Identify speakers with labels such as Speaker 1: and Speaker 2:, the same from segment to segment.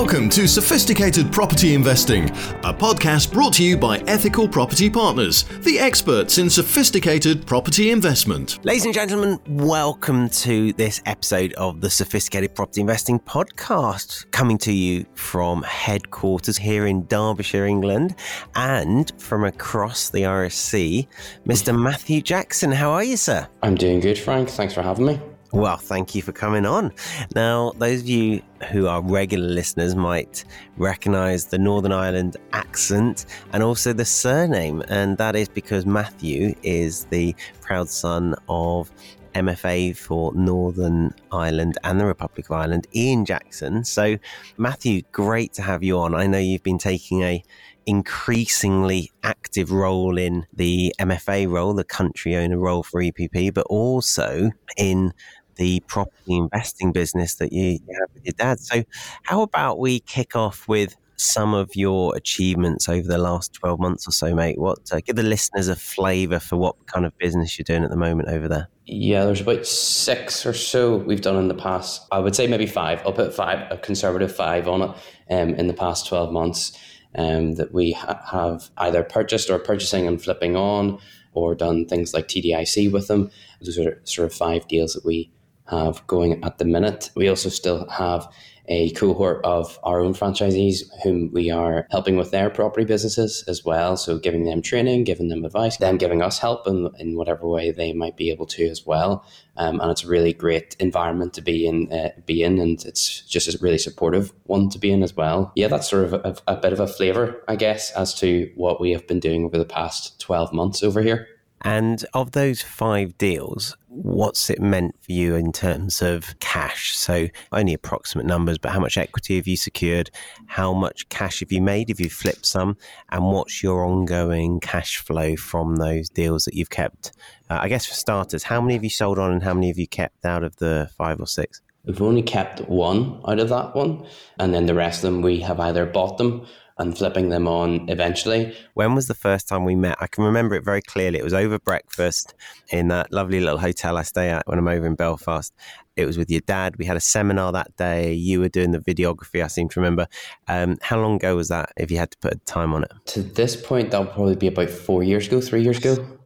Speaker 1: Welcome to Sophisticated Property Investing, a podcast brought to you by Ethical Property Partners, the experts in sophisticated property investment.
Speaker 2: Ladies and gentlemen, welcome to this episode of the Sophisticated Property Investing podcast, coming to you from headquarters here in Derbyshire, England, and from across the Irish Sea. Mr. Matthew Jackson. How are you, sir?
Speaker 3: I'm doing good, Frank. Thanks for having me.
Speaker 2: Well, thank you for coming on. Now, those of you who are regular listeners might recognize the Northern Ireland accent and also the surname, and that is because Matthew is the proud son of MFA for Northern Ireland and the Republic of Ireland, Ian Jackson. So, Matthew, great to have you on. I know you've been taking a increasingly active role in the MFA role, the country owner role for EPP, but also in the property investing business that you, have with your dad. So, how about we kick off with some of your achievements over the last 12 months or so, mate? What uh, give the listeners a flavour for what kind of business you're doing at the moment over there?
Speaker 3: Yeah, there's about six or so we've done in the past. I would say maybe five. I'll put five, a conservative five on it um, in the past 12 months um, that we ha- have either purchased or purchasing and flipping on or done things like TDIC with them. Those are sort of five deals that we have going at the minute. We also still have a cohort of our own franchisees whom we are helping with their property businesses as well. So giving them training, giving them advice, them giving us help in, in whatever way they might be able to as well. Um, and it's a really great environment to be in, uh, be in, and it's just a really supportive one to be in as well. Yeah, that's sort of a, a bit of a flavour, I guess, as to what we have been doing over the past 12 months over here.
Speaker 2: And of those five deals, what's it meant for you in terms of cash? So, only approximate numbers, but how much equity have you secured? How much cash have you made if you flipped some? And what's your ongoing cash flow from those deals that you've kept? Uh, I guess for starters, how many have you sold on and how many have you kept out of the five or six?
Speaker 3: We've only kept one out of that one. And then the rest of them, we have either bought them and flipping them on eventually.
Speaker 2: When was the first time we met? I can remember it very clearly. It was over breakfast in that lovely little hotel I stay at when I'm over in Belfast. It was with your dad. We had a seminar that day. You were doing the videography, I seem to remember. Um, how long ago was that, if you had to put a time on it?
Speaker 3: To this point, that'll probably be about four years ago, three years ago.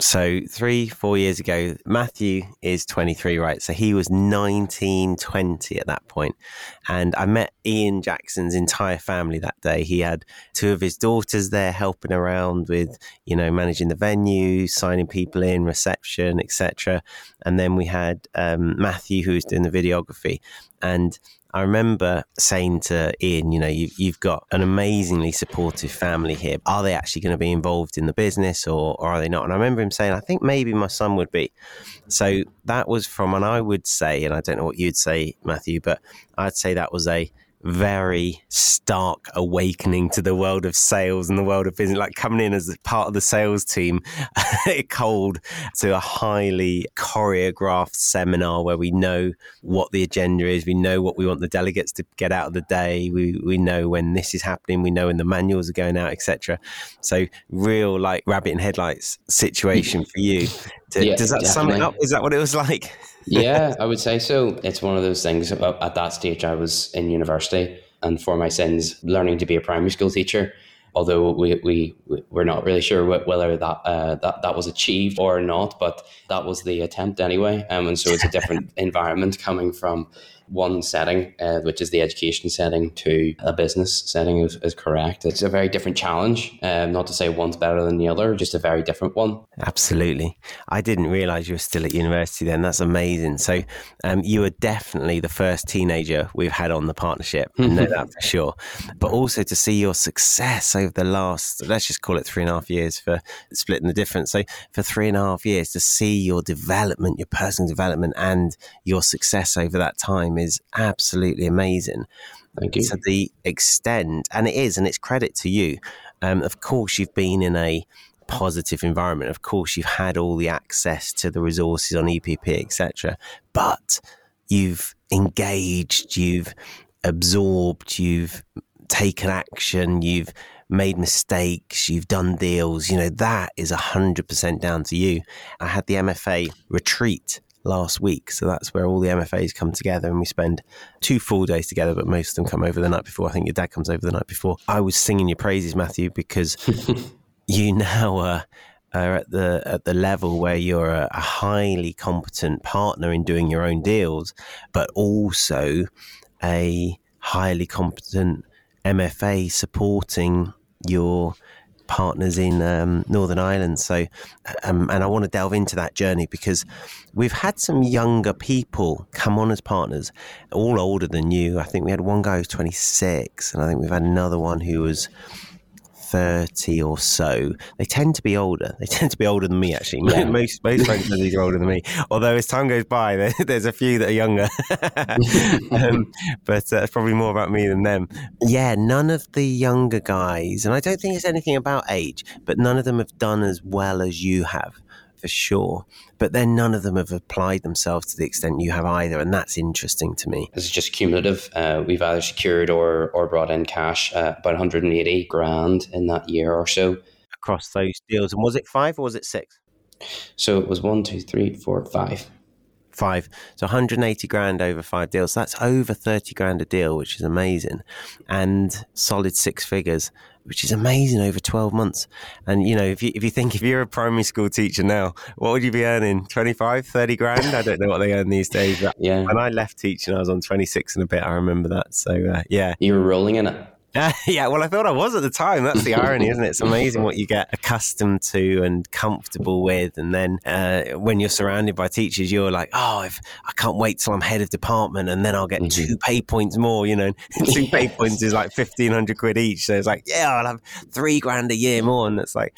Speaker 2: So three, four years ago, Matthew is 23, right? So he was 19, 20 at that point. And I met Ian Jackson's entire family that day. He had two of his daughters there helping around with, you know, managing the venue, signing people in, reception, etc. And then we had um, Matthew, who was doing the videography. And I remember saying to Ian, you know, you, have got an amazingly supportive family here. Are they actually going to be involved in the business or, or are they not? And I remember him saying, I think maybe my son would be. So that was from, and I would say, and I don't know what you'd say, Matthew, but I'd say that was a very stark awakening to the world of sales and the world of business, like coming in as part of the sales team, cold to a highly choreographed seminar where we know what the agenda is, we know what we want the delegates to get out of the day, we, we know when this is happening, we know when the manuals are going out, etc. So, real like rabbit in headlights situation for you. To, yeah, does that definitely. sum it up? Is that what it was like?
Speaker 3: yeah, I would say so. It's one of those things. At that stage, I was in university, and for my sins, learning to be a primary school teacher. Although we we we're not really sure whether that uh, that that was achieved or not, but that was the attempt anyway. Um, and so it's a different environment coming from one setting, uh, which is the education setting, to a business setting is, is correct. It's a very different challenge. Um, not to say one's better than the other, just a very different one.
Speaker 2: Absolutely. I didn't realize you were still at university then. That's amazing. So um, you were definitely the first teenager we've had on the partnership. I know that for sure. But also to see your success over the last, let's just call it three and a half years for splitting the difference. So for three and a half years to see your development, your personal development, and your success over that time is absolutely amazing.
Speaker 3: Thank you.
Speaker 2: To the extent, and it is, and it's credit to you. Um, of course, you've been in a positive environment. Of course, you've had all the access to the resources on EPP, etc. But you've engaged, you've absorbed, you've taken action, you've made mistakes, you've done deals. You know that is hundred percent down to you. I had the MFA retreat last week. So that's where all the MFAs come together and we spend two full days together, but most of them come over the night before. I think your dad comes over the night before. I was singing your praises, Matthew, because you now are, are at the at the level where you're a, a highly competent partner in doing your own deals, but also a highly competent MFA supporting your partners in um, Northern Ireland. So, um, and I want to delve into that journey because we've had some younger people come on as partners, all older than you. I think we had one guy who's 26, and I think we've had another one who was 30 or so. They tend to be older. They tend to be older than me, actually. Yeah. Most, most friends these are older than me. Although as time goes by, there, there's a few that are younger. um, but uh, it's probably more about me than them. Yeah, none of the younger guys, and I don't think it's anything about age, but none of them have done as well as you have for sure. But then none of them have applied themselves to the extent you have either, and that's interesting to me.
Speaker 3: This is just cumulative. Uh, we've either secured or or brought in cash uh, about 180 grand in that year or so
Speaker 2: across those deals. And was it five or was it six?
Speaker 3: So it was one, two, three, four, five.
Speaker 2: Five. So 180 grand over five deals. That's over 30 grand a deal, which is amazing. And solid six figures which is amazing over 12 months. And, you know, if you, if you think if you're a primary school teacher now, what would you be earning? 25, 30 grand? I don't know what they earn these days. yeah. When I left teaching, I was on 26 and a bit. I remember that. So, uh, yeah.
Speaker 3: You were rolling in it.
Speaker 2: yeah, well, I thought I was at the time. That's the irony, isn't it? It's amazing what you get accustomed to and comfortable with, and then uh, when you're surrounded by teachers, you're like, "Oh, if I can't wait till I'm head of department, and then I'll get mm-hmm. two pay points more." You know, two yes. pay points is like fifteen hundred quid each. So it's like, yeah, I'll have three grand a year more, and it's like,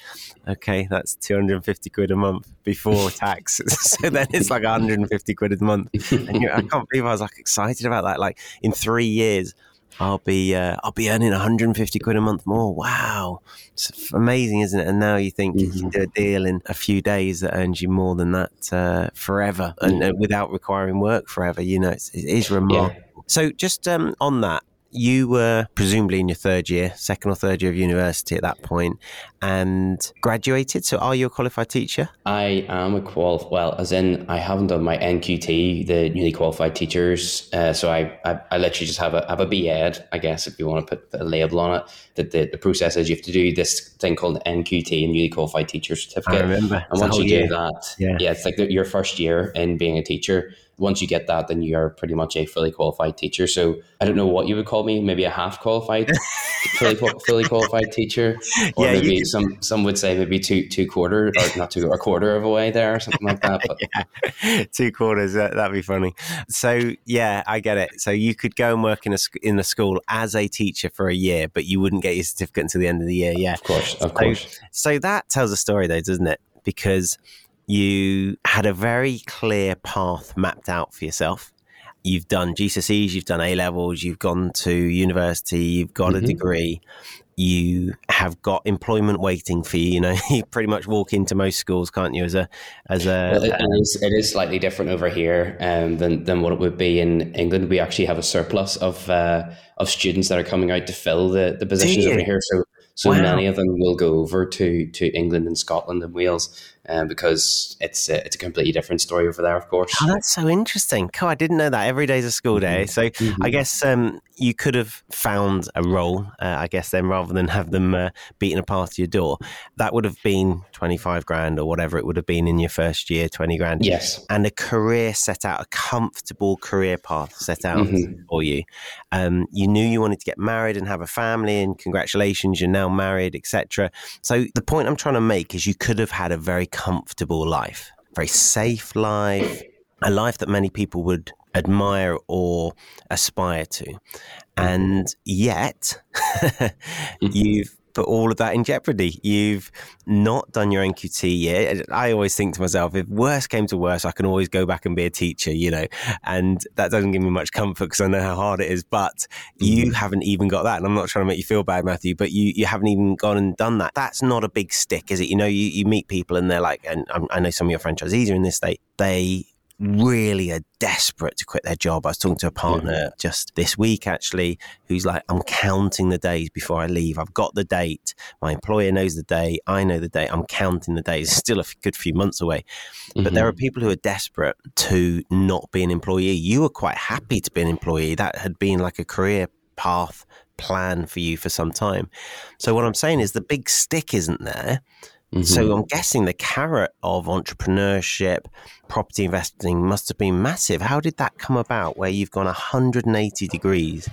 Speaker 2: okay, that's two hundred and fifty quid a month before tax. so then it's like one hundred and fifty quid a month. And I can't believe I was like excited about that. Like in three years. I'll be uh, I'll be earning 150 quid a month more. Wow, it's amazing, isn't it? And now you think mm-hmm. you can mm-hmm. do a deal in a few days that earns you more than that uh, forever, and uh, without requiring work forever. You know, it's, it is remarkable. Yeah. So just um, on that, you were presumably in your third year, second or third year of university at that point, and graduated. So, are you a qualified teacher?
Speaker 3: I am a qual. Well, as in, I haven't done my NQT, the newly qualified teachers. Uh, so, I, I, I literally just have a have a BEd, I guess, if you want to put a label on it. That the, the process is you have to do this thing called NQT, and newly qualified teacher certificate.
Speaker 2: I remember.
Speaker 3: And once you year. do that, yeah. yeah, it's like the, your first year in being a teacher once you get that, then you're pretty much a fully qualified teacher. So I don't know what you would call me, maybe a half qualified, fully, fully qualified teacher, or yeah, maybe some some would say maybe two two quarter or not two a quarter of a way there or something like that. But.
Speaker 2: yeah. two quarters, that, that'd be funny. So yeah, I get it. So you could go and work in a in a school as a teacher for a year, but you wouldn't get your certificate until the end of the year. Yeah,
Speaker 3: of course, of
Speaker 2: so,
Speaker 3: course.
Speaker 2: So that tells a story, though, doesn't it? Because you had a very clear path mapped out for yourself. You've done GCSEs, you've done A levels, you've gone to university, you've got mm-hmm. a degree, you have got employment waiting for you. You know, you pretty much walk into most schools, can't you? As a as a
Speaker 3: it, it, is, it is slightly different over here um, than than what it would be in England. We actually have a surplus of uh, of students that are coming out to fill the the positions over here. So so wow. many of them will go over to to England and Scotland and Wales um, because it's a, it's a completely different story over there, of course.
Speaker 2: Oh, that's so interesting. Cool, I didn't know that. Every day's a school day. Mm-hmm. So mm-hmm. I guess um, you could have found a role, uh, I guess, then rather than have them uh, beating a path to your door. That would have been 25 grand or whatever it would have been in your first year, 20 grand.
Speaker 3: Yes.
Speaker 2: And a career set out, a comfortable career path set out mm-hmm. for you. Um, you knew you wanted to get married and have a family, and congratulations, you're now married, etc. So the point I'm trying to make is you could have had a very comfortable life, very safe life, a life that many people would admire or aspire to. And yet, mm. you've put all of that in jeopardy. You've not done your NQT yet. I always think to myself, if worse came to worse, I can always go back and be a teacher, you know, and that doesn't give me much comfort because I know how hard it is. But you mm-hmm. haven't even got that. And I'm not trying to make you feel bad, Matthew, but you, you haven't even gone and done that. That's not a big stick, is it? You know, you, you meet people and they're like, and I know some of your franchisees are in this state, they really are desperate to quit their job. I was talking to a partner mm-hmm. just this week actually who's like, I'm counting the days before I leave. I've got the date. My employer knows the day. I know the date. I'm counting the days. It's still a good few months away. Mm-hmm. But there are mm-hmm. people who are desperate to not be an employee. You were quite happy to be an employee. That had been like a career path plan for you for some time. So what I'm saying is the big stick isn't there. Mm-hmm. So I'm guessing the carrot of entrepreneurship, property investing must have been massive. How did that come about where you've gone 180 degrees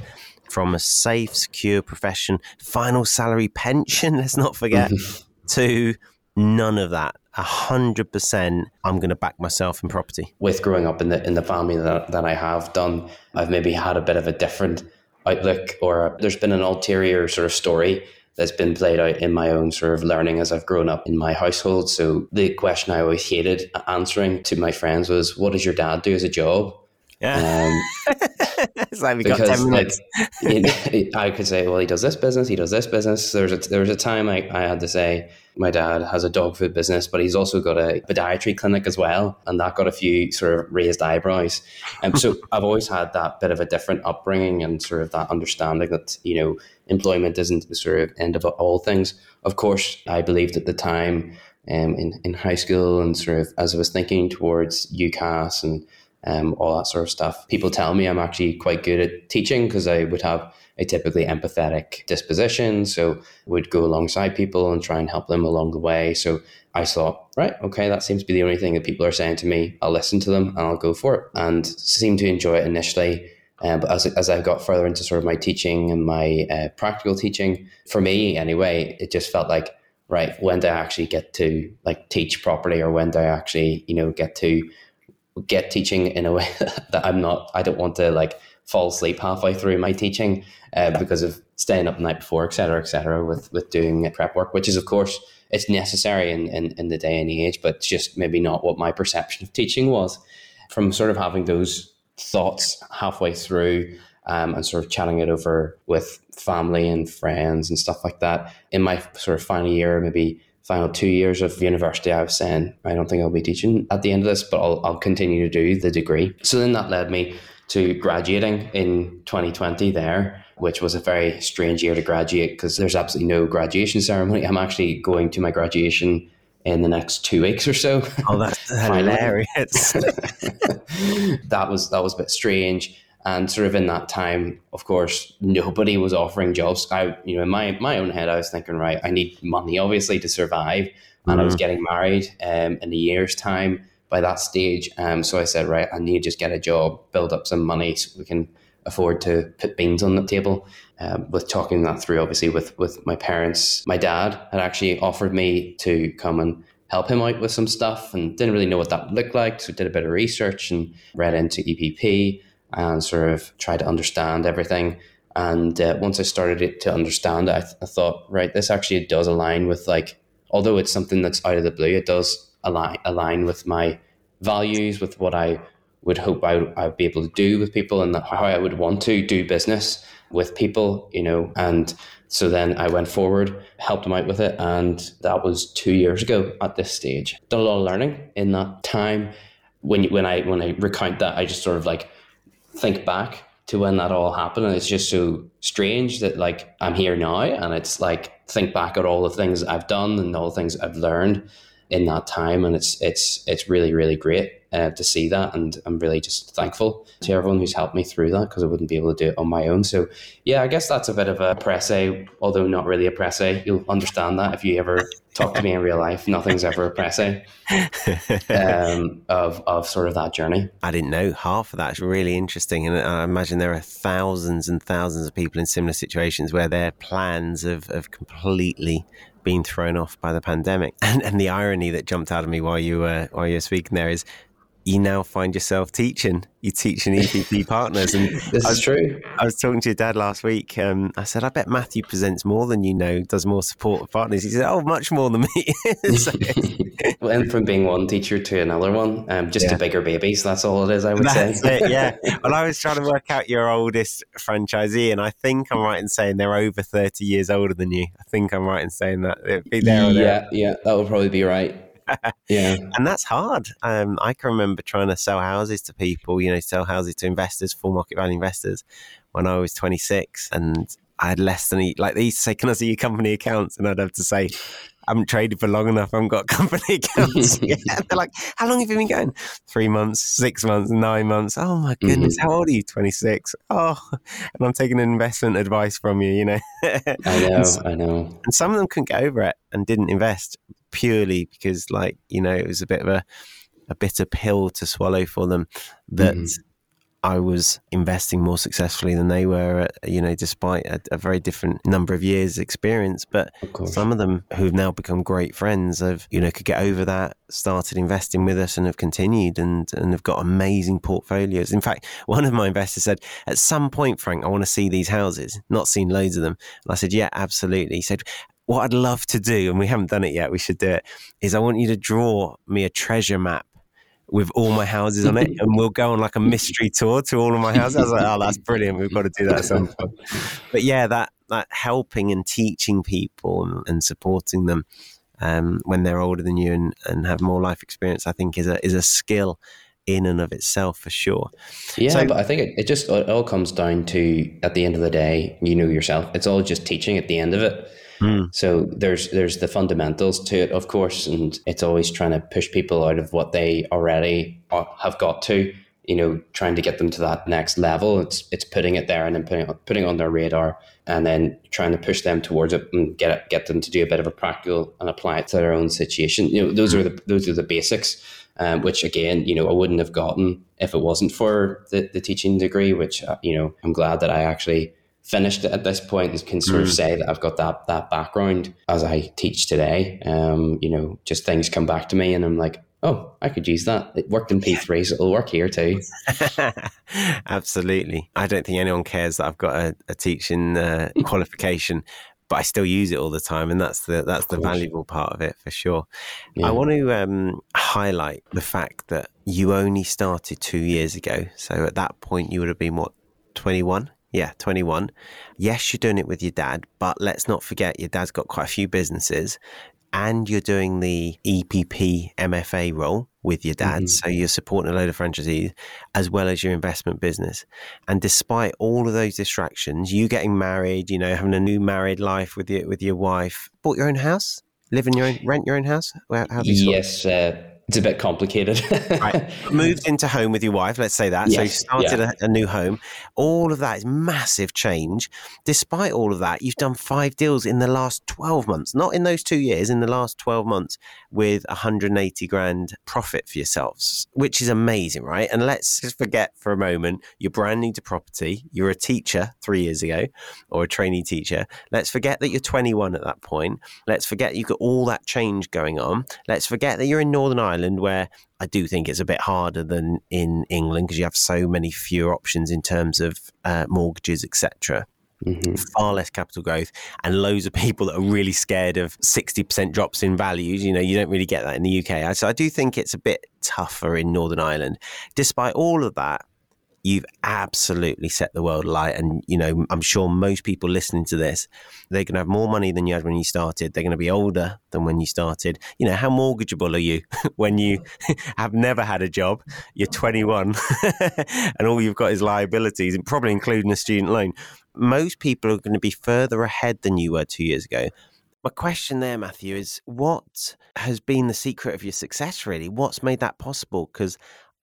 Speaker 2: from a safe, secure profession, final salary pension, let's not forget, mm-hmm. to none of that. A hundred percent, I'm going to back myself in property.
Speaker 3: With growing up in the in the family that, that I have done, I've maybe had a bit of a different outlook, or there's been an ulterior sort of story that's been played out in my own sort of learning as I've grown up in my household. So the question I always hated answering to my friends was, "What does your dad do as a job?"
Speaker 2: Yeah. Um, it's like we got 10 minutes.
Speaker 3: Like, I could say, well, he does this business, he does this business. There was a, there was a time I, I had to say, my dad has a dog food business, but he's also got a podiatry clinic as well. And that got a few sort of raised eyebrows. And so I've always had that bit of a different upbringing and sort of that understanding that, you know, employment isn't the sort of end of all things. Of course, I believed at the time um, in, in high school and sort of as I was thinking towards UCAS and um, all that sort of stuff. People tell me I'm actually quite good at teaching because I would have a typically empathetic disposition. So would go alongside people and try and help them along the way. So I thought, right, okay, that seems to be the only thing that people are saying to me. I'll listen to them and I'll go for it. And seemed to enjoy it initially. Um, but as, as I got further into sort of my teaching and my uh, practical teaching, for me anyway, it just felt like, right, when do I actually get to like teach properly or when do I actually, you know, get to get teaching in a way that I'm not, I don't want to like fall asleep halfway through my teaching uh, because of staying up the night before, et cetera, et cetera, with, with doing prep work, which is, of course, it's necessary in, in, in the day and age, but just maybe not what my perception of teaching was. From sort of having those thoughts halfway through um, and sort of chatting it over with family and friends and stuff like that, in my sort of final year, maybe final two years of university, I was saying, I don't think I'll be teaching at the end of this, but I'll, I'll continue to do the degree. So then that led me to graduating in 2020 there, which was a very strange year to graduate because there's absolutely no graduation ceremony. I'm actually going to my graduation in the next two weeks or so.
Speaker 2: Oh, that's hilarious.
Speaker 3: that was that was a bit strange. And sort of in that time, of course, nobody was offering jobs. I, you know, in my my own head, I was thinking, right, I need money, obviously, to survive. And mm-hmm. I was mm-hmm. getting married um, in a year's time by that stage. Um, so I said, right, I need to just get a job, build up some money so we can afford to put beans on the table. Um, with talking that through, obviously, with with my parents, my dad had actually offered me to come and help him out with some stuff, and didn't really know what that looked like. So did a bit of research and read into EPP and sort of try to understand everything. And uh, once I started to understand I, th- I, thought, right, this actually does align with like, although it's something that's out of the blue, it does align align with my values, with what I would hope I would, I would be able to do with people, and how I would want to do business with people, you know. And so then I went forward, helped them out with it, and that was two years ago at this stage. Done a lot of learning in that time. When when I when I recount that, I just sort of like think back to when that all happened and it's just so strange that like I'm here now and it's like think back at all the things I've done and all the things I've learned in that time and it's it's it's really really great uh, to see that and I'm really just thankful to everyone who's helped me through that because I wouldn't be able to do it on my own. So yeah I guess that's a bit of a précis although not really a précis. You'll understand that if you ever talk to me in real life nothing's ever a précis um, of, of sort of that journey.
Speaker 2: I didn't know half of that's really interesting and I imagine there are thousands and thousands of people in similar situations where their plans have, have completely been thrown off by the pandemic. And, and the irony that jumped out of me while you were while you were speaking there is you now find yourself teaching. You teach in EPP partners, and
Speaker 3: this
Speaker 2: I was,
Speaker 3: is true.
Speaker 2: I was talking to your dad last week. Um, I said, "I bet Matthew presents more than you know, does more support of partners." He said, "Oh, much more than me."
Speaker 3: so, Went from being one teacher to another one, um, just yeah. to bigger babies. That's all it is. I would
Speaker 2: that's
Speaker 3: say.
Speaker 2: It, yeah. well, I was trying to work out your oldest franchisee, and I think I'm right in saying they're over 30 years older than you. I think I'm right in saying that.
Speaker 3: yeah, yeah, that would probably be right yeah.
Speaker 2: And that's hard. Um, I can remember trying to sell houses to people, you know, sell houses to investors, full market value investors when I was 26. And I had less than, like, they used to say, Can I see your company accounts? And I'd have to say, I haven't traded for long enough. I haven't got company accounts yet. They're like, how long have you been going? Three months, six months, nine months. Oh my goodness, mm-hmm. how old are you? 26. Oh, and I'm taking investment advice from you, you know.
Speaker 3: I know, I know.
Speaker 2: And some of them couldn't get over it and didn't invest purely because, like, you know, it was a bit of a, a bitter pill to swallow for them that mm-hmm. I was investing more successfully than they were, uh, you know, despite a, a, very different number of years experience. But
Speaker 3: of
Speaker 2: some of them who've now become great friends have, you know, could get over that, started investing with us and have continued and, and have got amazing portfolios. In fact, one of my investors said, at some point, Frank, I want to see these houses, not seen loads of them. And I said, yeah, absolutely. He said, what I'd love to do, and we haven't done it yet, we should do it, is I want you to draw me a treasure map with all my houses on it, and we'll go on like a mystery tour to all of my houses. I was like, oh, that's brilliant. We've got to do that at some point. But yeah, that that helping and teaching people and, and supporting them um, when they're older than you and, and have more life experience, I think is a is a skill in and of itself for sure.
Speaker 3: Yeah, so, but I think it, it just it all comes down to at the end of the day, you know yourself. It's all just teaching at the end of it. Mm. So there's there's the fundamentals to it, of course, and it's always trying to push people out of what they already have got to. You know, trying to get them to that next level. It's it's putting it there and then putting putting on their radar, and then trying to push them towards it and get it, get them to do a bit of a practical and apply it to their own situation. You know, those are the those are the basics. Um, which again, you know, I wouldn't have gotten if it wasn't for the, the teaching degree, which, uh, you know, I'm glad that I actually finished at this point and can sort of mm. say that I've got that that background as I teach today. Um, you know, just things come back to me and I'm like, oh, I could use that. It worked in P3, so it'll work here too.
Speaker 2: Absolutely. I don't think anyone cares that I've got a, a teaching uh, qualification. But I still use it all the time, and that's the that's the valuable part of it for sure. Yeah. I want to um, highlight the fact that you only started two years ago. So at that point, you would have been what twenty one yeah, 21. Yes, you're doing it with your dad, but let's not forget your dad's got quite a few businesses and you're doing the EPP MFA role with your dad. Mm-hmm. So you're supporting a load of franchisees as well as your investment business. And despite all of those distractions, you getting married, you know, having a new married life with your with your wife, bought your own house, live in your own, rent your own house.
Speaker 3: How, how yes, uh, it's a bit complicated.
Speaker 2: right. Moved into home with your wife, let's say that. Yes, so you started yeah. a, a, new home. All of that is massive change. Despite all of that, you've done five deals in the last 12 months, not in those two years, in the last 12 months with 180 grand profit for yourselves, which is amazing, right? And let's just forget for a moment you're brand new to property. You're a teacher three years ago or a trainee teacher. Let's forget that you're 21 at that point. Let's forget you've got all that change going on. Let's forget that you're in Northern Ireland Ireland, where I do think it's a bit harder than in England because you have so many fewer options in terms of uh, mortgages, etc. Mm-hmm. Far less capital growth and loads of people that are really scared of 60% drops in values. You know, you don't really get that in the UK. So I do think it's a bit tougher in Northern Ireland. Despite all of that, you've absolutely set the world alight. And, you know, I'm sure most people listening to this, they're going to have more money than you had when you started. They're going to be older than when you started. You know, how mortgageable are you when you have never had a job? You're 21 and all you've got is liabilities, and probably including a student loan. Most people are going to be further ahead than you were two years ago. My question there, Matthew, is what has been the secret of your success, really? What's made that possible? Because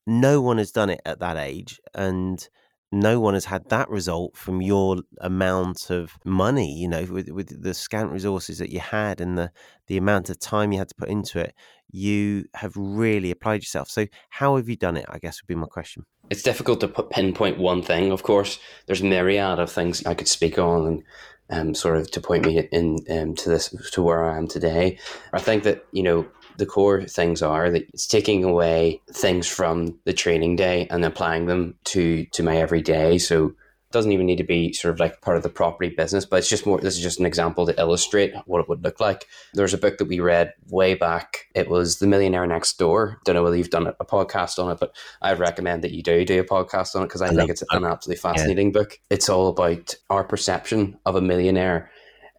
Speaker 2: no one has done it at that age and no one has had that result from your amount of money you know with, with the scant resources that you had and the the amount of time you had to put into it you have really applied yourself. So how have you done it i guess would be my question.
Speaker 3: It's difficult to put, pinpoint one thing. Of course there's myriad of things i could speak on and um, sort of to point me in um, to this to where i am today. I think that you know the core things are that it's taking away things from the training day and applying them to to my everyday. So it doesn't even need to be sort of like part of the property business, but it's just more. This is just an example to illustrate what it would look like. There's a book that we read way back. It was The Millionaire Next Door. Don't know whether you've done a podcast on it, but I'd recommend that you do do a podcast on it because I, I think it's an absolutely fascinating yeah. book. It's all about our perception of a millionaire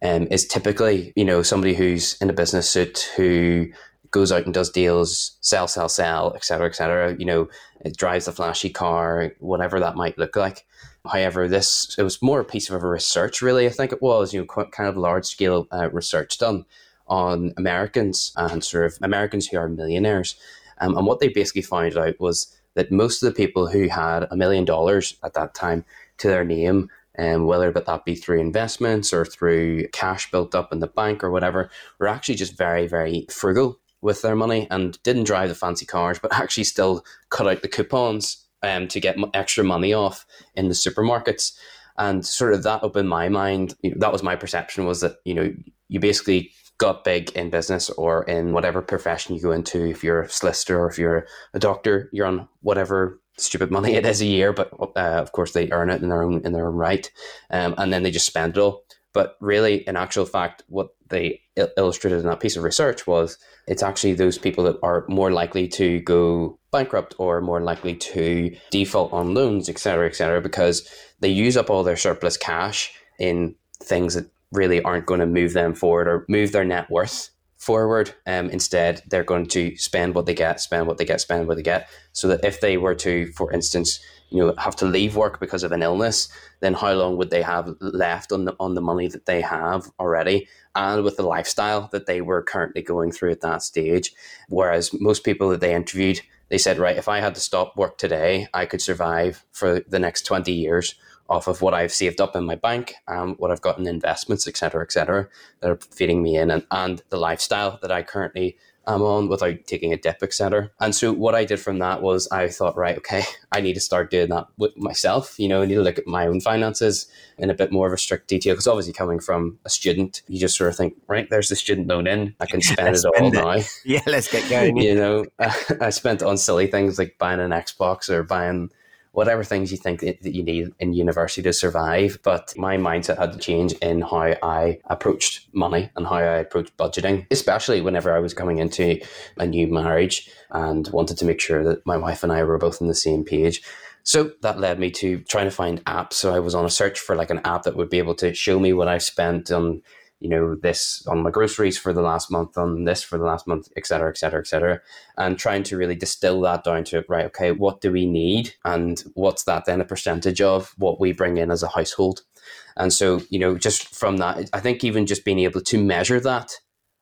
Speaker 3: um, is typically, you know, somebody who's in a business suit who goes out and does deals, sell, sell, sell, et cetera, et cetera. You know, it drives a flashy car, whatever that might look like. However, this it was more a piece of a research, really. I think it was, you know, quite, kind of large scale uh, research done on Americans and sort of Americans who are millionaires. Um, and what they basically found out was that most of the people who had a million dollars at that time to their name, um, whether that be through investments or through cash built up in the bank or whatever, were actually just very, very frugal with their money and didn't drive the fancy cars, but actually still cut out the coupons um, to get extra money off in the supermarkets. And sort of that opened my mind. You know, that was my perception was that, you know, you basically got big in business or in whatever profession you go into. If you're a solicitor or if you're a doctor, you're on whatever stupid money it is a year, but uh, of course they earn it in their own in their own right, um, and then they just spend it all. But really, in actual fact, what they il- illustrated in that piece of research was it's actually those people that are more likely to go bankrupt or more likely to default on loans, et cetera, et cetera, because they use up all their surplus cash in things that really aren't going to move them forward or move their net worth forward. Um, instead, they're going to spend what they get, spend what they get, spend what they get. So that if they were to, for instance, you know, have to leave work because of an illness, then how long would they have left on the on the money that they have already, and with the lifestyle that they were currently going through at that stage? Whereas most people that they interviewed, they said, right, if I had to stop work today, I could survive for the next twenty years off of what I've saved up in my bank, um, what I've got in investments, et cetera, et cetera, that are feeding me in, and, and the lifestyle that I currently am on without taking a dip, et cetera. And so what I did from that was I thought, right, okay, I need to start doing that with myself. You know, I need to look at my own finances in a bit more of a strict detail because obviously coming from a student, you just sort of think, right, there's the student loan in, I can spend it all it. now.
Speaker 2: Yeah, let's get going.
Speaker 3: you know, I spent on silly things like buying an Xbox or buying whatever things you think that you need in university to survive. But my mindset had to change in how I approached money and how I approached budgeting, especially whenever I was coming into a new marriage and wanted to make sure that my wife and I were both on the same page. So that led me to trying to find apps. So I was on a search for like an app that would be able to show me what I've spent on you know, this on my groceries for the last month, on this for the last month, et cetera, et cetera, et cetera. And trying to really distill that down to, right, okay, what do we need? And what's that then a percentage of what we bring in as a household? And so, you know, just from that, I think even just being able to measure that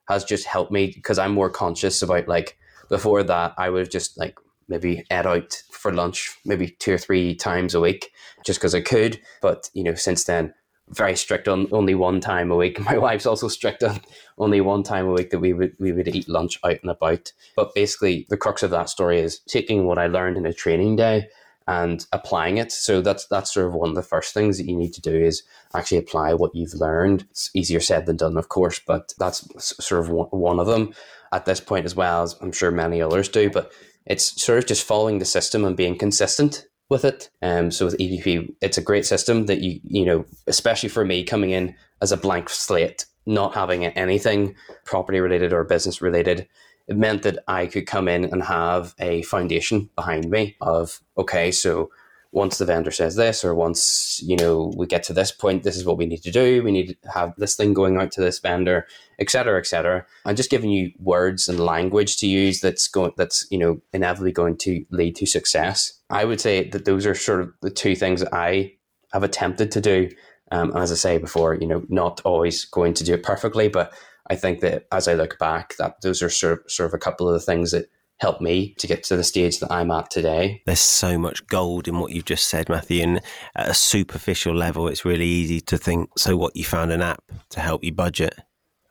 Speaker 3: has just helped me because I'm more conscious about like before that, I would just like maybe eat out for lunch maybe two or three times a week just because I could. But, you know, since then, very strict on only one time a week. My wife's also strict on only one time a week that we would we would eat lunch out and about. But basically, the crux of that story is taking what I learned in a training day and applying it. So that's that's sort of one of the first things that you need to do is actually apply what you've learned. It's easier said than done, of course, but that's sort of one of them at this point as well as I'm sure many others do. But it's sort of just following the system and being consistent with it. Um, so with EPP, it's a great system that you you know, especially for me coming in as a blank slate, not having anything property related or business related, it meant that I could come in and have a foundation behind me of okay, so once the vendor says this or once you know we get to this point this is what we need to do. We need to have this thing going out to this vendor etc etc and just giving you words and language to use that's going that's you know inevitably going to lead to success i would say that those are sort of the two things that i have attempted to do um, and as i say before you know not always going to do it perfectly but i think that as i look back that those are sort of, sort of a couple of the things that helped me to get to the stage that I'm at today.
Speaker 2: There's so much gold in what you've just said, Matthew. And at a superficial level, it's really easy to think, so what, you found an app to help you budget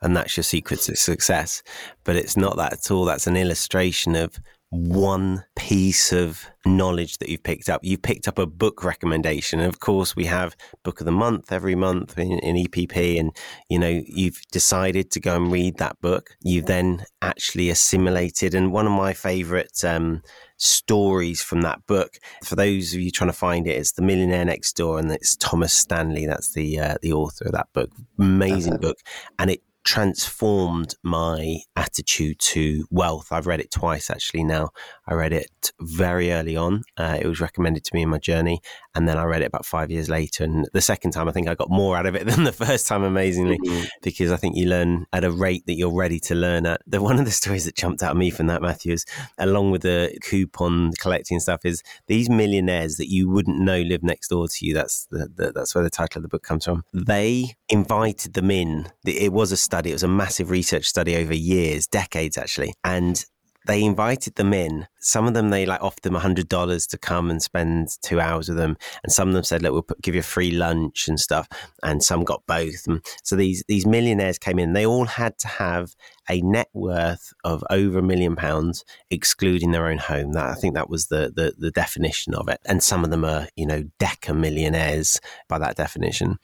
Speaker 2: and that's your secret to success. But it's not that at all. That's an illustration of one piece of knowledge that you've picked up. You've picked up a book recommendation. And of course, we have book of the month every month in, in, EPP. And, you know, you've decided to go and read that book. You've then actually assimilated. And one of my favorite um, stories from that book, for those of you trying to find it, it's The Millionaire Next Door. And it's Thomas Stanley. That's the, uh, the author of that book. Amazing book. And it transformed my attitude to wealth. I've read it twice actually now. I read it very early on. Uh, it was recommended to me in my journey. And then I read it about five years later. And the second time, I think I got more out of it than the first time, amazingly, mm-hmm. because I think you learn at a rate that you're ready to learn at. The, one of the stories that jumped out at me from that, Matthew, is along with the coupon collecting stuff, is these millionaires that you wouldn't know live next door to you. That's the, the, that's where the title of the book comes from. They invited them in. It was a study. It was a massive research study over years, decades actually. And they invited them in. Some of them they like offered them hundred dollars to come and spend two hours with them, and some of them said, "Look, we'll put, give you a free lunch and stuff." And some got both. And so these these millionaires came in. They all had to have a net worth of over a million pounds, excluding their own home. That I think that was the, the the definition of it. And some of them are you know deca millionaires by that definition,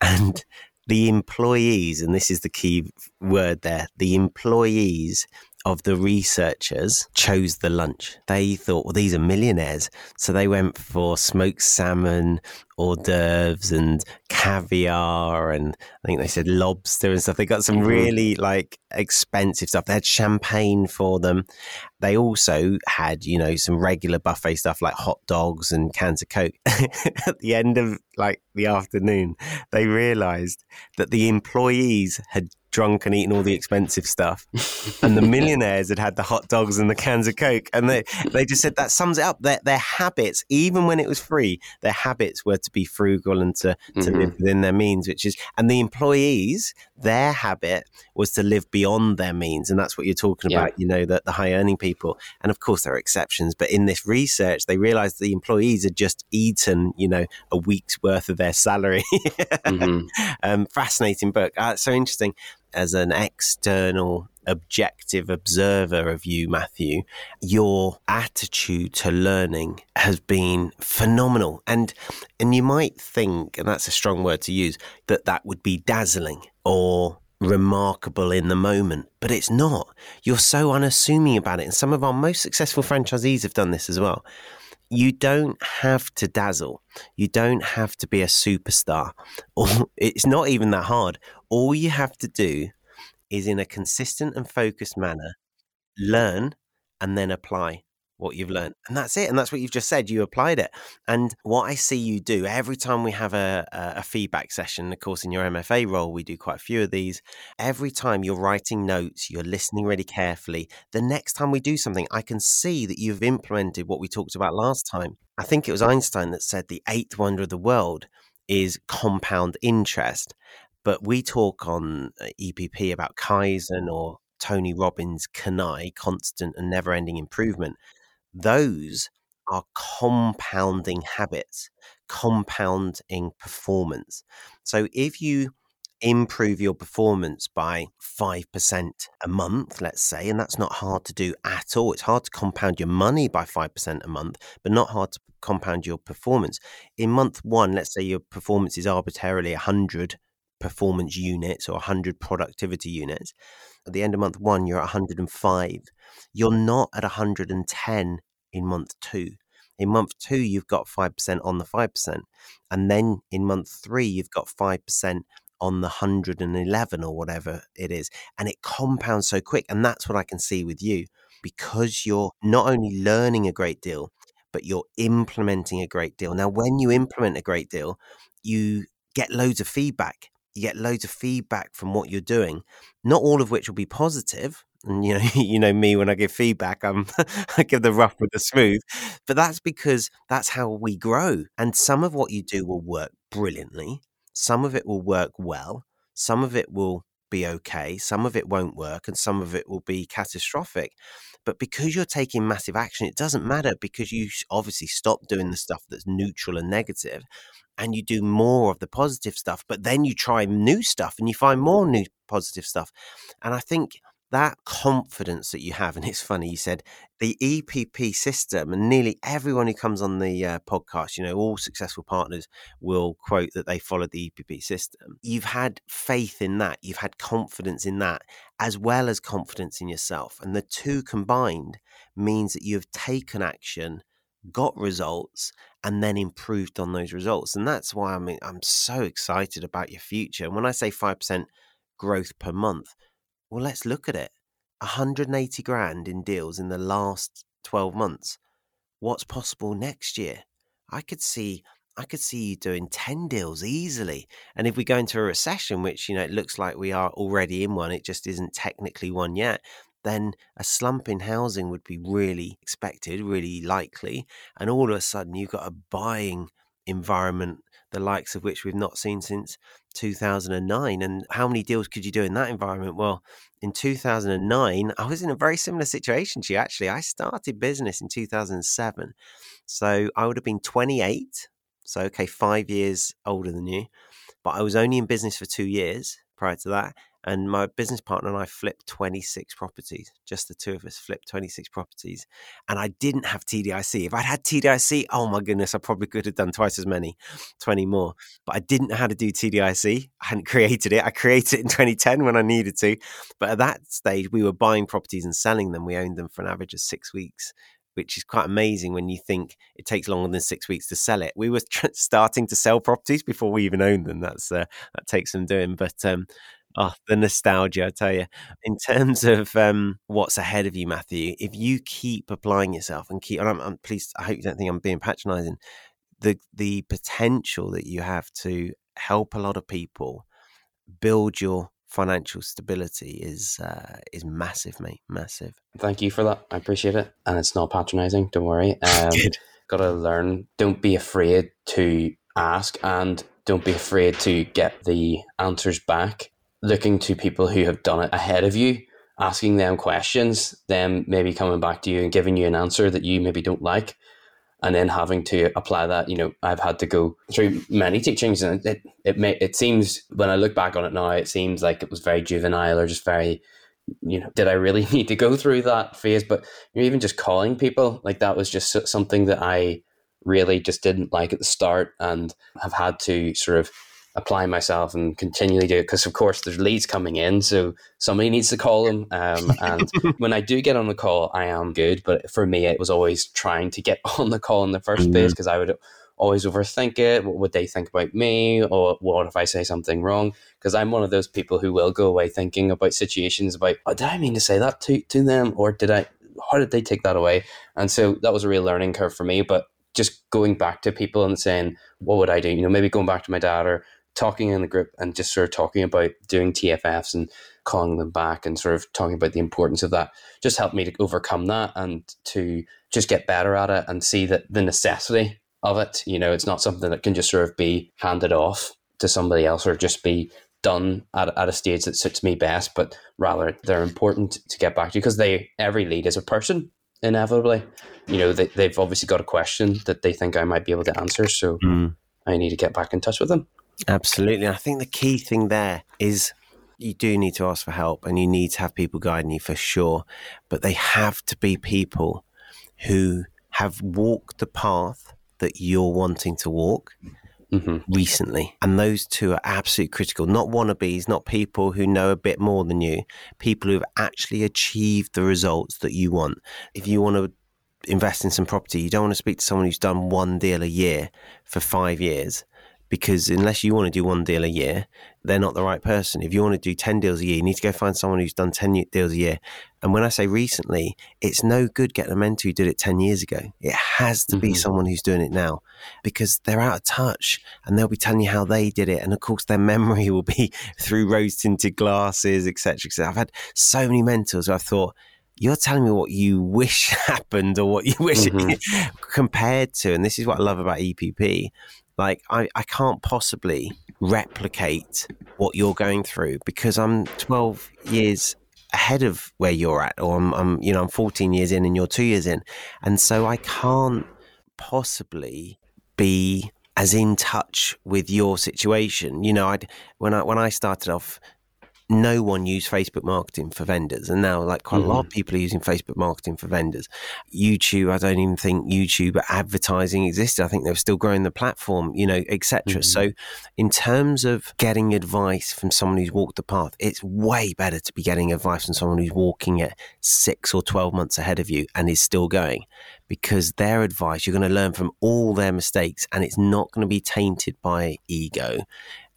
Speaker 2: and the employees, and this is the key word there, the employees of the researchers chose the lunch. They thought, well, these are millionaires. So they went for smoked salmon, hors d'oeuvres, and caviar, and I think they said lobster and stuff. They got some mm-hmm. really like expensive stuff. They had champagne for them. They also had, you know, some regular buffet stuff like hot dogs and cans of Coke. At the end of like the afternoon, they realized that the employees had drunk and eaten all the expensive stuff, and the millionaires had had the hot dogs and the cans of Coke, and they they just said that sums it up. Their their habits, even when it was free, their habits were to be frugal and to to mm-hmm. live within their means, which is, and the employees, their habit was to live beyond their means, and that's what you're talking yeah. about. You know that the high earning people, and of course there are exceptions, but in this research, they realised the employees had just eaten, you know, a week's worth of their salary. mm-hmm. um, fascinating book. Uh, so interesting as an external objective observer of you, Matthew, your attitude to learning has been phenomenal. And and you might think, and that's a strong word to use, that that would be dazzling or remarkable in the moment, but it's not. You're so unassuming about it. And some of our most successful franchisees have done this as well. You don't have to dazzle. You don't have to be a superstar. Or it's not even that hard. All you have to do is in a consistent and focused manner learn and then apply what you've learned. And that's it. And that's what you've just said. You applied it. And what I see you do every time we have a, a, feedback session, of course, in your MFA role, we do quite a few of these. Every time you're writing notes, you're listening really carefully. The next time we do something, I can see that you've implemented what we talked about last time. I think it was Einstein that said the eighth wonder of the world is compound interest. But we talk on uh, EPP about Kaizen or Tony Robbins' CANI, constant and never ending improvement. Those are compounding habits, compounding performance. So if you improve your performance by 5% a month, let's say, and that's not hard to do at all. It's hard to compound your money by 5% a month, but not hard to compound your performance. In month one, let's say your performance is arbitrarily 100 performance units or 100 productivity units. At the end of month one, you're at 105. You're not at 110 in month two. In month two, you've got 5% on the 5%. And then in month three, you've got 5% on the 111 or whatever it is. And it compounds so quick. And that's what I can see with you because you're not only learning a great deal, but you're implementing a great deal. Now, when you implement a great deal, you get loads of feedback you get loads of feedback from what you're doing, not all of which will be positive. And you know, you know me when I give feedback, I'm I give the rough with the smooth. But that's because that's how we grow. And some of what you do will work brilliantly. Some of it will work well. Some of it will be okay. Some of it won't work, and some of it will be catastrophic. But because you're taking massive action, it doesn't matter because you obviously stop doing the stuff that's neutral and negative and you do more of the positive stuff, but then you try new stuff and you find more new positive stuff. And I think that confidence that you have, and it's funny, you said the EPP system, and nearly everyone who comes on the uh, podcast, you know, all successful partners will quote that they followed the EPP system. You've had faith in that, you've had confidence in that, as well as confidence in yourself. And the two combined means that you've taken action got results and then improved on those results. And that's why I mean I'm so excited about your future. And when I say 5% growth per month. Well, let's look at it. 180 grand in deals in the last 12 months. What's possible next year? I could see I could see you doing 10 deals easily. And if we go into a recession, which, you know, it looks like we are already in one, it just isn't technically one yet, then a slump in housing would be really expected, really likely. And all of a sudden, you've got a buying environment, the likes of which we've not seen since 2009. And how many deals could you do in that environment? Well, in 2009, I was in a very similar situation to you, actually. I started business in 2007. So I would have been 28 so, okay, five years older than you. But I was only in business for two years prior to that. And my business partner and I flipped 26 properties. Just the two of us flipped 26 properties. And I didn't have TDIC. If I'd had TDIC, oh my goodness, I probably could have done twice as many, 20 more. But I didn't know how to do TDIC. I hadn't created it. I created it in 2010 when I needed to. But at that stage, we were buying properties and selling them. We owned them for an average of six weeks which is quite amazing when you think it takes longer than six weeks to sell it. We were starting to sell properties before we even owned them. That's uh, that takes some doing, but um, oh, the nostalgia! I tell you. In terms of um, what's ahead of you, Matthew, if you keep applying yourself and keep, and I'm, I'm pleased. I hope you don't think I'm being patronising. The the potential that you have to help a lot of people build your financial stability is uh, is massive, mate. Massive.
Speaker 3: Thank you for that. I appreciate it, and it's not patronising. Don't worry. Um, Got to learn. Don't be afraid to ask, and don't be afraid to get the answers back. Looking to people who have done it ahead of you, asking them questions, them maybe coming back to you and giving you an answer that you maybe don't like and then having to apply that you know i've had to go through many teachings and it it may it seems when i look back on it now it seems like it was very juvenile or just very you know did i really need to go through that phase? But you're even just calling people like that was just something that i really just didn't like at the start and have had to sort of apply myself and continually do it because of course there's leads coming in so somebody needs to call them um, and when i do get on the call i am good but for me it was always trying to get on the call in the 1st mm-hmm. place because i would always overthink it. What would they think about me? Or what if i say something wrong? Because i'm one of those people who will go away thinking about situations about oh, did i mean to say that to, to them? Or did i how did they take that away? And so that was a real learning curve for me but just going back to people and saying, what would I do? You know, maybe going back to my dad or talking in the group and just sort of talking about doing TFFs and calling them back and sort of talking about the importance of that just helped me to overcome that and to just get better at it and see that the necessity of it, you know, it's not something that can just sort of be handed off to somebody else or just be done at, at a stage that suits me best, but rather they're important to get back to because they every lead is a person inevitably. You know, they, they've obviously got a question that they think I might be able to answer. So mm. I need to get back in touch with them.
Speaker 2: Absolutely. I think the key thing there is you do need to ask for help and you need to have people guiding you for sure. But they have to be people who have walked the path that you're wanting to walk mm-hmm. recently. And those two are absolutely critical. Not wannabes, not people who know a bit more than you, people who've actually achieved the results that you want. If you want to invest in some property, you don't want to speak to someone who's done one deal a year for five years because unless you want to do one deal a year, they're not the right person. If you want to do 10 deals a year, you need to go find someone who's done 10 deals a year. And when I say recently, it's no good getting a mentor who did it 10 years ago. It has to be mm-hmm. someone who's doing it now because they're out of touch and they'll be telling you how they did it. And of course, their memory will be through rose tinted glasses, etc. etc. I've had so many mentors who I've thought, you're telling me what you wish happened or what you wish mm-hmm. compared to. And this is what I love about EPP like, I, I can't possibly replicate what you're going through because I'm 12 years ahead of where you're at, or I'm, I'm, you know, I'm 14 years in and you're two years in. And so I can't possibly be as in touch with your situation. You know, I'd, when I, when I started off no one used Facebook marketing for vendors. And now, like, quite mm-hmm. a lot of mm-hmm. people are using Facebook marketing for vendors. YouTube, I don't even think YouTube advertising existed. I think they were still growing the platform, you know, etc. Mm-hmm. So, in terms of getting advice from someone who's walked the path, it's way better to be getting advice from someone who's walking it six or 12 months ahead of you and is still going because their advice, you're going to learn from all their mistakes and it's not going to be tainted by ego.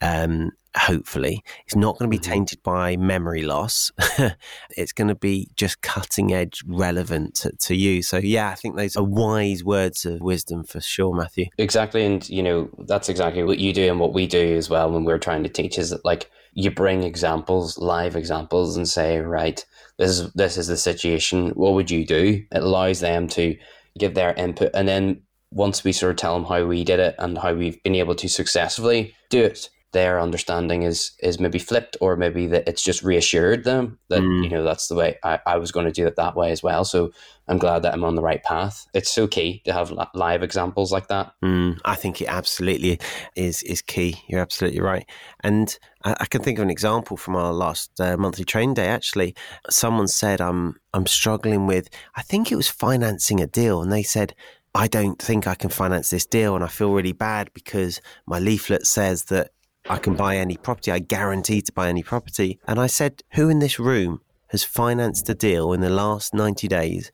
Speaker 2: Um, hopefully. It's not going to be
Speaker 3: Mhm.
Speaker 2: tainted by memory loss. it's going to be just cutting edge relevant to, to you. So, yeah, I think those are wise words of wisdom for sure, Matthew.
Speaker 3: Exactly. And, you know, that's exactly what you do and what we do as well when we're trying to teach is that, like, you bring examples, live examples, and say, right, this is this is the situation. What would you do? It allows them to give their input, and then once we sort of tell them how we did it and how we've been able to successfully do it, their understanding is is maybe flipped, or maybe that it's just reassured them that
Speaker 2: Mm.
Speaker 3: you know that's the way I, I was going to do it that way as well. So I'm glad that I'm on the right path. It's so key to have live examples like that.
Speaker 2: Mm, I think it absolutely is is key. You're absolutely right. And I, I can think of an example from our last uh, monthly training day. Actually, someone said, "I'm I'm struggling with. I think it was financing a deal," and they said. I don't think I can finance this deal, and I feel really bad because my leaflet says that I can buy any property. I guarantee to buy any property. And I said, Who in this room has financed a deal in the last 90 days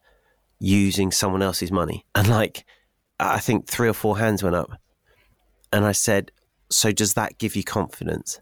Speaker 2: using someone else's money? And like, I think three or four hands went up. And I said, So does that give you confidence?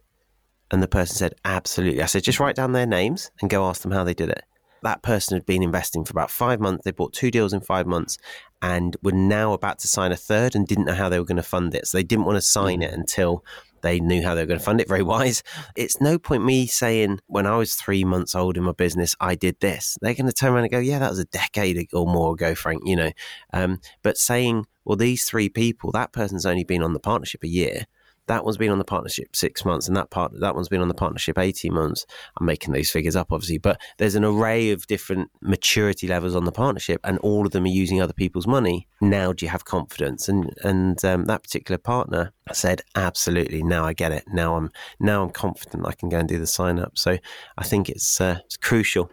Speaker 2: And the person said, Absolutely. I said, Just write down their names and go ask them how they did it. That person had been investing for about five months. They bought two deals in five months and were now about to sign a third and didn't know how they were going to fund it. So they didn't want to sign hmm. it until they knew how they were going to fund it. Very wise. It's no point me saying when I was three months old in my business, I did this. They're going to turn around and go, yeah, that was a decade or more ago, Frank, you know. Um, but saying, well, these three people, that person's only been on the partnership a year. That one's been on the partnership six months, and that part that one's been on the partnership eighteen months. I'm making those figures up, obviously, but there's an array of different maturity levels on the partnership, and all of them are using other people's money. Now, do you have confidence? And and um, that particular partner said, absolutely. Now I get it. Now I'm now I'm confident I can go and do the sign up. So I think it's uh, it's crucial.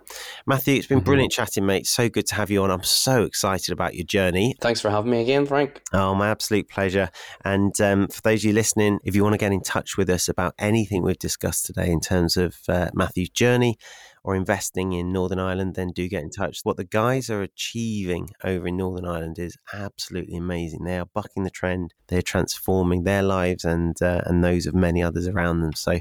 Speaker 2: Matthew, it's been
Speaker 3: Mhm.
Speaker 2: brilliant chatting, mate. So good to have you on. I'm so excited about your journey.
Speaker 3: Thanks for having me again, Frank.
Speaker 2: Oh, my absolute pleasure. And um, for those of you listening, if you want to get in touch with us about anything we've discussed today in terms of uh, Matthew's journey or investing in Northern Ireland, then do get in touch. What the guys are achieving over in Northern Ireland is absolutely amazing. They are bucking the trend. They're transforming their lives and uh, and those of many others around them. So.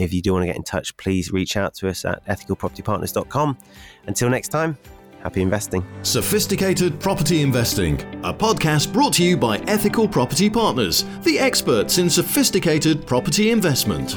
Speaker 2: If you do want to get in touch, please reach out to us at ethicalpropertypartners.com. Until next time, happy investing.
Speaker 1: Sophisticated Property Investing, a podcast brought to you by Ethical Property Partners, the experts in sophisticated property investment.